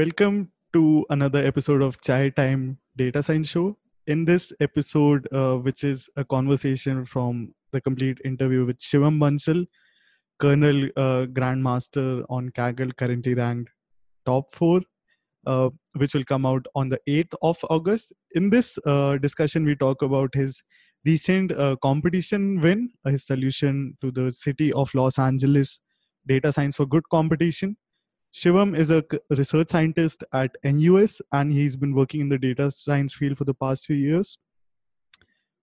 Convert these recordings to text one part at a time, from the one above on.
Welcome to another episode of Chai Time Data Science Show. In this episode, uh, which is a conversation from the complete interview with Shivam Bansal, Kernel uh, Grandmaster on Kaggle, currently ranked top four, uh, which will come out on the 8th of August. In this uh, discussion, we talk about his recent uh, competition win, his solution to the city of Los Angeles Data Science for Good competition Shivam is a research scientist at NUS and he's been working in the data science field for the past few years.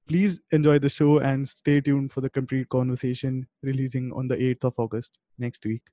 Please enjoy the show and stay tuned for the complete conversation releasing on the 8th of August next week.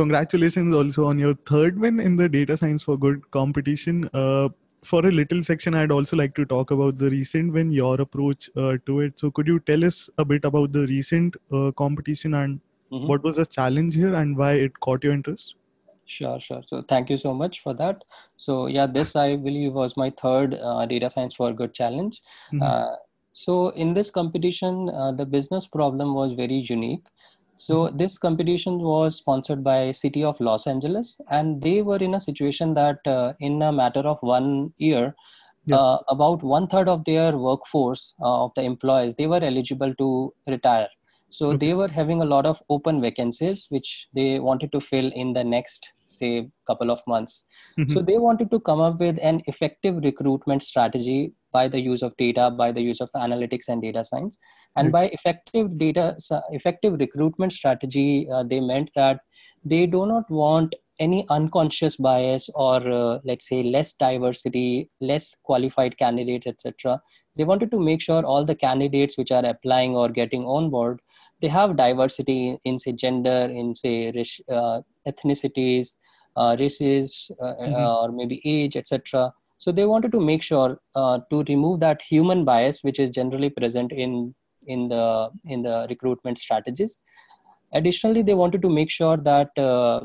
Congratulations also on your third win in the data science for good competition. Uh, for a little section i'd also like to talk about the recent win your approach uh, to it. So could you tell us a bit about the recent uh, competition and mm-hmm. what was the challenge here and why it caught your interest? Sure sure. So thank you so much for that. So yeah this i believe was my third uh, data science for good challenge. Mm-hmm. Uh, so in this competition uh, the business problem was very unique so this competition was sponsored by City of Los Angeles, and they were in a situation that uh, in a matter of one year, uh, about one third of their workforce uh, of the employees they were eligible to retire. So okay. they were having a lot of open vacancies which they wanted to fill in the next say couple of months. Mm-hmm. So they wanted to come up with an effective recruitment strategy by the use of data, by the use of analytics and data science. And by effective data effective recruitment strategy uh, they meant that they do not want any unconscious bias or uh, let's say less diversity less qualified candidates etc they wanted to make sure all the candidates which are applying or getting on board they have diversity in say gender in say uh, ethnicities uh, races uh, mm-hmm. or maybe age etc so they wanted to make sure uh, to remove that human bias which is generally present in in the in the recruitment strategies. Additionally they wanted to make sure that uh,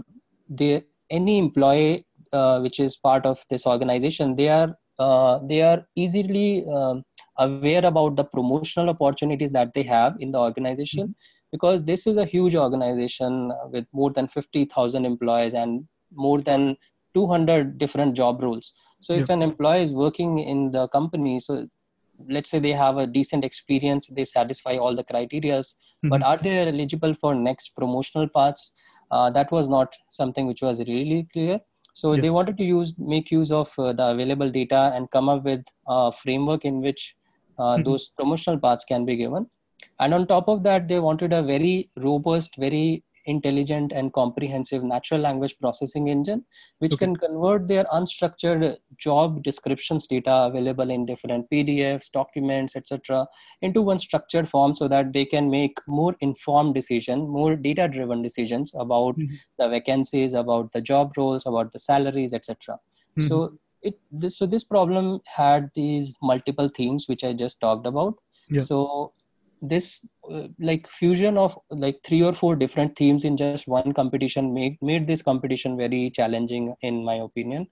they any employee uh, which is part of this organization they are uh, they are easily um, aware about the promotional opportunities that they have in the organization. Mm-hmm. because this is a huge organization with more than 50000 employees and more than 200 different job roles so if an employee is working in the company so let's say they have a decent experience they satisfy all the criterias mm-hmm. but are they eligible for next promotional paths? Uh, that was not something which was really clear. So they wanted to use make use of uh, the available data and come up with a framework in which uh, mm-hmm. those promotional paths can be given. And on top of that they wanted a very robust very intelligent and comprehensive natural language processing engine which okay. can convert their unstructured job descriptions data available in different pdfs documents etc into one structured form so that they can make more informed decision more data driven decisions about mm-hmm. the vacancies about the job roles about the salaries etc mm-hmm. so it this so this problem had these multiple themes which i just talked about yeah. so this uh, like fusion of like three or four different themes in just one competition made made this competition very challenging in my opinion.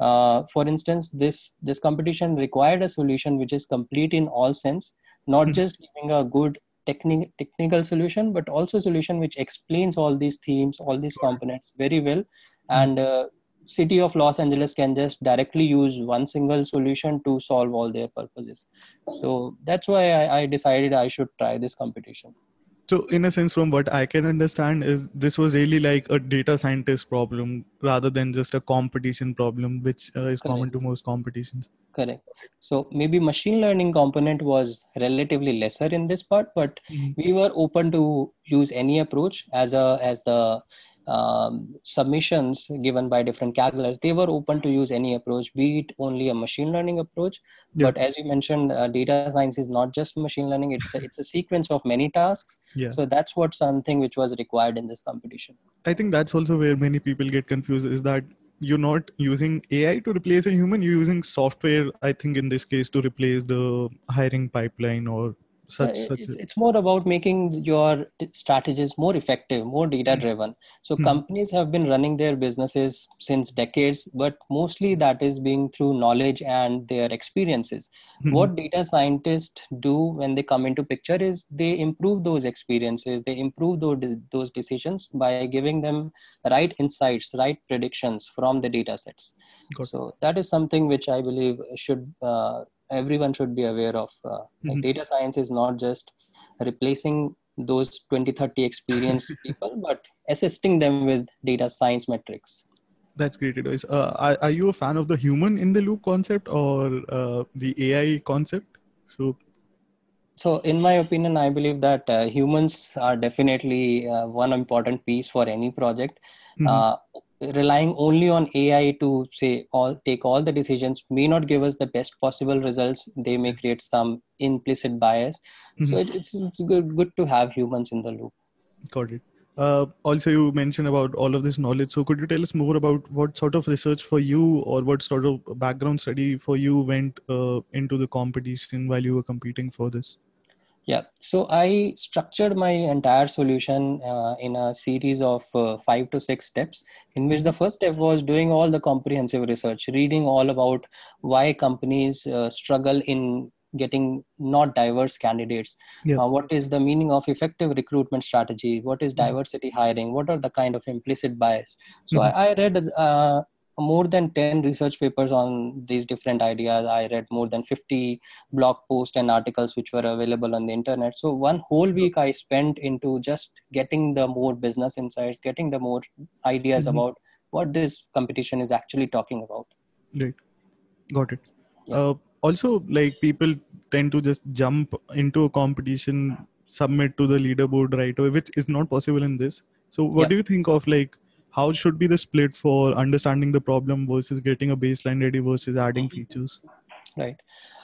Uh, for instance this this competition required a solution which is complete in all sense not mm-hmm. just giving a good technical technical solution but also solution which explains all these themes all these components very well. And uh, city of los angeles can just directly use one single solution to solve all their purposes so that's why I, I, decided i should try this competition so in a sense from what i can understand is this was really like a data scientist problem rather than just a competition problem which uh, is correct. common to most competitions correct so maybe machine learning component was relatively lesser in this part but mm-hmm. we were open to use any approach as a as the um, submissions given by different calculators, they were open to use any approach, be it only a machine learning approach. Yeah. But as you mentioned, uh, data science is not just machine learning; it's a, it's a sequence of many tasks. Yeah. So that's what something which was required in this competition. I think that's also where many people get confused. Is that you're not using AI to replace a human; you're using software. I think in this case to replace the hiring pipeline or such, such it's, it's, more about making your strategies more effective more data driven mm-hmm. so mm-hmm. companies have been running their businesses since decades but mostly that is being through knowledge and their experiences mm-hmm. what data scientists do when they come into picture is they improve those experiences they improve those, those decisions by giving them right insights right predictions from the data sets so that is something which i believe should uh, everyone should be aware of uh, mm-hmm. like data science is not just replacing those 20 30 experienced people but assisting them with data science metrics that's great advice uh, are, are, you a fan of the human in the loop concept or uh, the ai concept so so in my opinion i believe that uh, humans are definitely uh, one important piece for any project mm-hmm. Relying only on ai to say all take all the decisions may not give us the best possible results. They may create some implicit bias. Mm-hmm. so it, it's, it's good good to have humans in the loop. Got it. Uh, also you mentioned about all of this knowledge. So could you tell us more about what sort of research for you or what sort of background study for you went uh, into the competition while you were competing for this yeah, so I structured my entire solution uh, in a series of uh, five to six steps, in which the first step was doing all the comprehensive research, reading all about why companies uh, struggle in getting not diverse candidates. Yeah. Uh, what is the meaning of effective recruitment strategy? What is mm-hmm. diversity hiring? What are the kind of implicit bias? So mm-hmm. I, I, read uh, more than 10 research papers on these different ideas. I read more than 50 blog posts and articles which were available on the internet. So one whole week i spent into just getting the more business insights getting the more ideas mm-hmm. about what this competition is actually talking about. Right got it. Yeah. uh, also like people tend to just jump into a competition submit to the leaderboard right away which is not possible in this. So what yeah. do you think of like how should be the split for understanding the problem versus getting a baseline ready versus adding features? Right.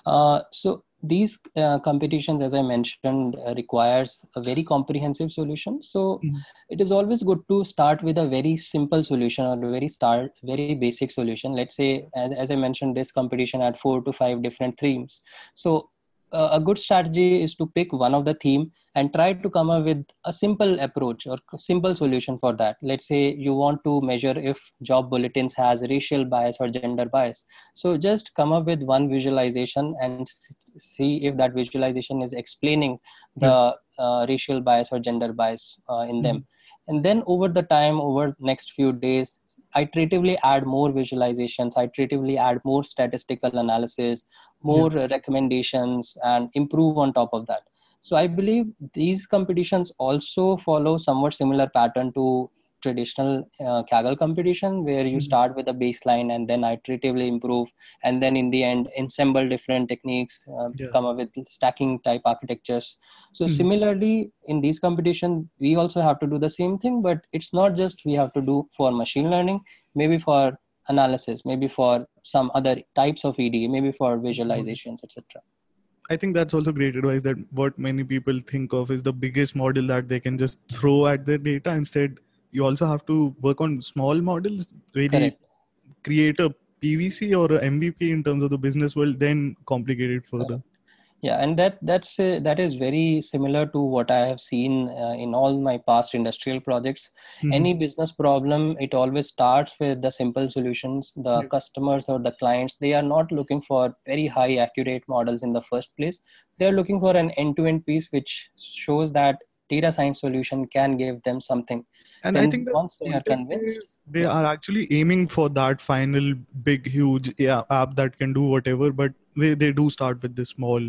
Uh, so these uh, competitions as i mentioned uh, requires a very comprehensive solution. So mm-hmm. it is always good to start with a very simple solution or a very start very basic solution. Let's say as, as i mentioned this competition had four to five different themes. So uh, a good strategy is to pick one of the theme and try to come up with a simple approach or simple solution for that. Let's say you want to measure if job bulletins has racial bias or gender bias. So just come up with one visualization and see if that visualization is explaining the uh, racial bias or gender bias uh, in mm-hmm. them. And then over the time over next few days iteratively add more visualizations iteratively add more statistical analysis more yeah. recommendations and improve on top of that so i believe these competitions also follow somewhat similar pattern to traditional uh, Kaggle competition where you mm-hmm. start with a baseline and then iteratively improve and then in the end ensemble different techniques uh, yeah. come up with stacking type architectures so mm-hmm. similarly in these competition we also have to do the same thing but it's not just we have to do for machine learning maybe for analysis maybe for some other types of ed maybe for mm-hmm. visualizations etc I think that's also great advice that what many people think of is the biggest model that they can just throw at their data. Instead, you also have to work on small models, really Correct. create a POC or a MVP in terms of the business world, then complicate it further. Yeah, and that that's uh, that is very similar to what I have seen uh, in all my past industrial projects. Mm-hmm. Any business problem, it always starts with the simple solutions. The yeah. customers or the clients, they are not looking for very high accurate models in the first place. They are looking for an end-to-end piece which shows that data science solution can give them something. And then i think once they are convinced they are actually aiming for that final big huge app that can do whatever but they, they do start with this small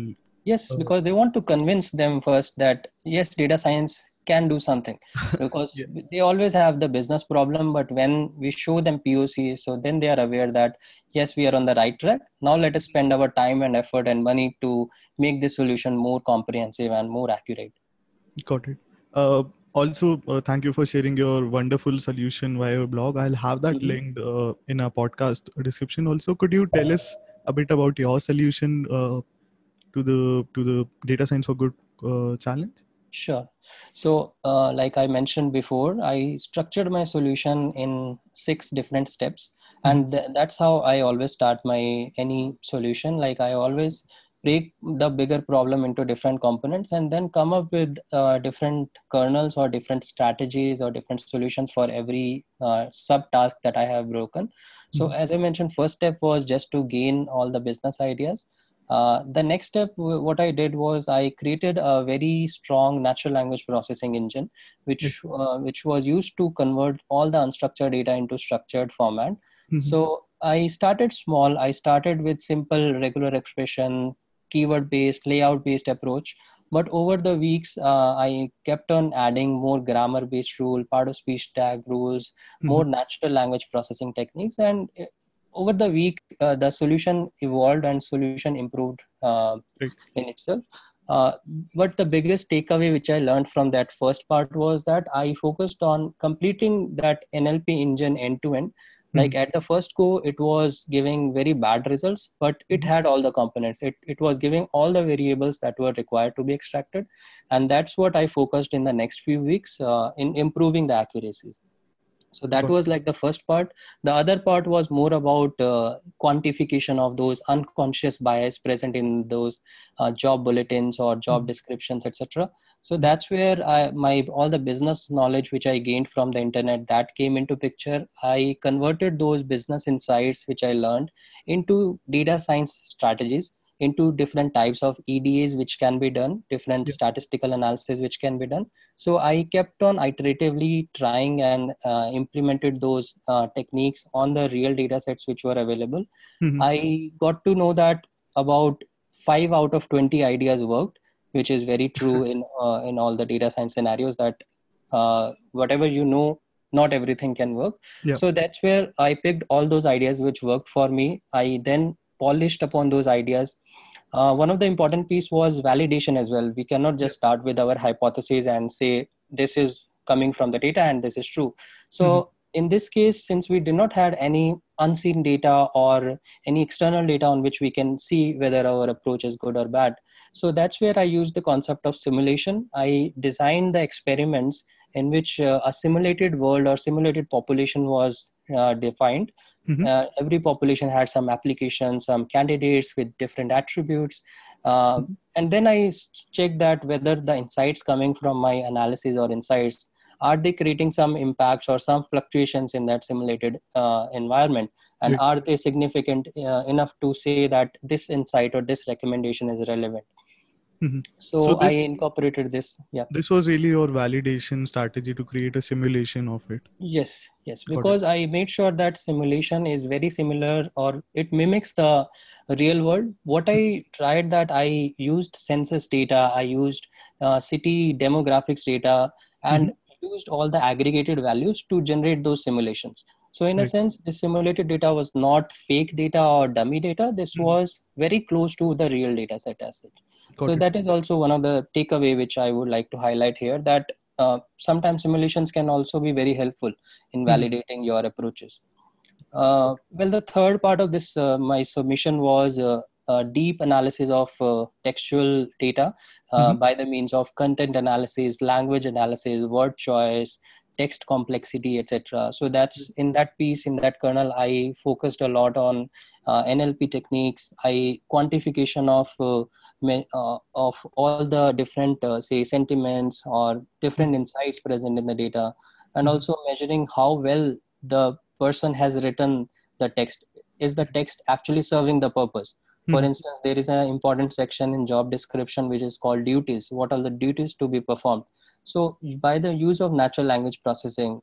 yes uh, because they want to convince them first that yes data science can do something. Because yeah. they always have the business problem but when we show them poc so then they are aware that yes we are on the right track. Now let us spend our time and effort and money to make this solution more comprehensive and more accurate got it. Uh, also uh, thank you for sharing your wonderful solution via your blog. I'll have that mm-hmm. linked uh, in our podcast description also. Could you tell us a bit about your solution uh, to the to the data science for good uh, challenge? Sure. So uh, like i mentioned before i structured my solution in six different steps mm-hmm. and th- that's how i always start my any solution. Like i always break the bigger problem into different components and then come up with uh, different kernels or different strategies or different solutions for every uh, subtask that i have broken. Mm-hmm. so as i mentioned first step was just to gain all the business ideas. Uh, the next step what i did was i created a very strong natural language processing engine which uh, which was used to convert all the unstructured data into structured format. Mm-hmm. so i started small. I started with simple regular expression keyword based layout based approach but over the weeks uh, i kept on adding more grammar based rule part of speech tag rules mm-hmm. more natural language processing techniques and uh, over the week uh, the solution evolved and solution improved uh, right. in itself uh, but the biggest takeaway which i learned from that first part was that i focused on completing that nlp engine end to end like mm-hmm. at the first go it was giving very bad results but it hmm. had all the components it, it was giving all the variables that were required to be extracted and that's what i focused in the next few weeks uh, in improving the accuracies so that was like the first part the other part was more about uh, quantification of those unconscious bias present in those uh, job bulletins or job mm-hmm. descriptions etc so that's where I, my all the business knowledge which i gained from the internet that came into picture i converted those business insights which i learned into data science strategies into different types of edas which can be done different yeah. statistical analysis which can be done so i kept on iteratively trying and uh, implemented those uh, techniques on the real data sets which were available mm-hmm. i got to know that about 5 out of 20 ideas worked which is very true in uh, in all the data science scenarios that uh, whatever you know not everything can work. Yeah. so that's where i picked all those ideas which worked for me. I then polished upon those ideas. Uh, one of the important piece was validation as well. We cannot just start with our hypothesis and say this is coming from the data and this is true. So mm-hmm. in this case, since we did not have any unseen data or any external data on which we can see whether our approach is good or bad, so that's where I use the concept of simulation. I designed the experiments in which uh, a simulated world or simulated population was uh, defined. Mm-hmm. Uh, every population had some applications, some candidates with different attributes. Mm-hmm. And then I checked that whether the insights coming from my analysis or insights are they creating some impacts or some fluctuations in that simulated uh, environment? And yeah. are they significant uh, enough to say that this insight or this recommendation is relevant? Mm-hmm. so, so this, i incorporated this yeah. this was really your validation strategy to create a simulation of it? Yes yes. Because i made sure that simulation is very similar or it mimics the real world. What i tried that i used census data i used uh, city demographics data and mm-hmm used all the aggregated values to generate those simulations. So in right. a sense, the simulated data was not fake data or dummy data. This mm-hmm. was very close to the real data set as it. Got so it. that is also one of the takeaway which I would like to highlight here that uh, sometimes simulations can also be very helpful in mm-hmm. validating mm-hmm. your approaches. Uh, well, the third part of this, uh, my submission was uh, deep analysis of uh, textual data uh, mm-hmm. by the means of content analysis, language analysis, word choice, text complexity, etc. So that's in that piece, in that kernel, I focused a lot on uh, NLP techniques, I quantification of uh, uh, of all the different uh, say sentiments or different insights present in the data, and mm-hmm. also measuring how well the person has written the text. Is the text actually serving the purpose? For hmm. instance, there is an important section in job description which is called duties. What are the duties to be performed? So, by the use of natural language processing,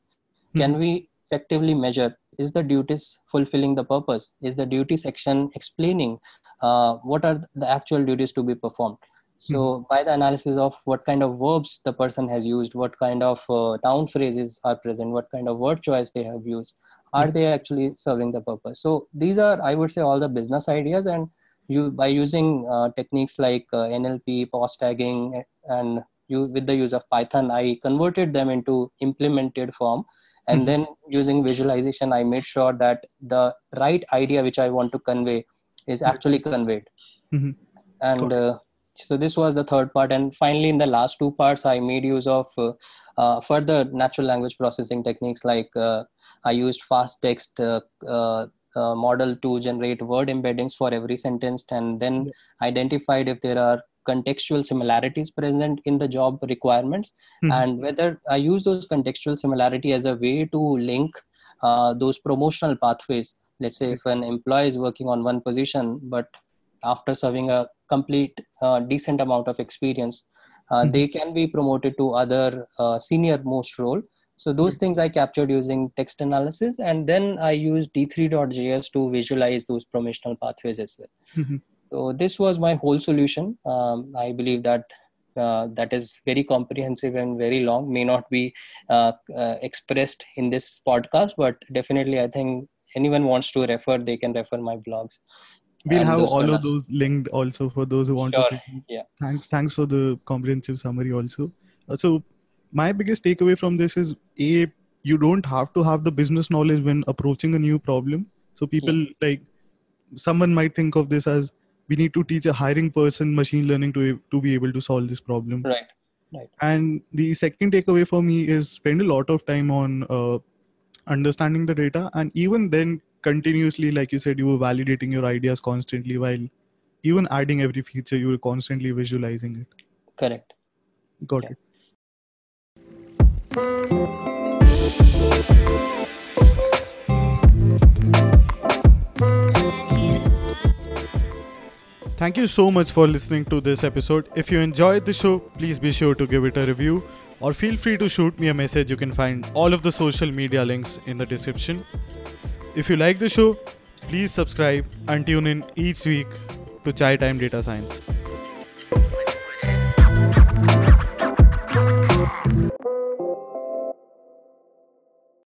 can hmm. we effectively measure is the duties fulfilling the purpose is the duty section explaining uh, what are the actual duties to be performed so mm-hmm. by the analysis of what kind of verbs the person has used what kind of uh, noun phrases are present what kind of word choice they have used are mm-hmm. they actually serving the purpose so these are i would say all the business ideas and you by using uh, techniques like uh, nlp pos tagging and you with the use of python i converted them into implemented form and mm-hmm. then using visualization i made sure that the right idea which i want to convey is actually conveyed mm-hmm. and uh, so this was the third part and finally in the last two parts i made use of uh, uh, further natural language processing techniques like uh, i used fast text uh, uh, uh, model to generate word embeddings for every sentence and then yeah. identified if there are contextual similarities present in the job requirements mm-hmm. and whether i use those contextual similarity as a way to link those promotional pathways let's say if an employee is working on one position but after serving a complete uh, decent amount of experience uh, mm-hmm. they can be promoted to other uh, senior most role so those mm-hmm. things i captured using text analysis and then i used d3.js to visualize those promotional pathways as well. Mm-hmm. so this was my whole solution. Um, i believe that uh, that is very comprehensive and very long. May not be uh, uh, expressed in this podcast but definitely i think anyone wants to refer they can refer my blogs. We'll have all of those linked also for those who want sure. to check yeah. Thanks thanks for the comprehensive summary also. Uh, so my biggest takeaway from this is a you don't have to have the business knowledge when approaching a new problem. So people yeah. like someone might think of this as we need to teach a hiring person machine learning to to be able to solve this problem. Right right. And the second takeaway for me is spend a lot of time on uh, understanding the data and even then continuously like you said you were validating your ideas constantly while even adding every feature you were constantly visualizing it. Correct. Got yeah. it Thank you so much for listening to this episode. If you enjoyed the show, please be sure to give it a review or feel free to shoot me a message. You can find all of the social media links in the description. If you like the show, please subscribe and tune in each week to Chai Time Data Science.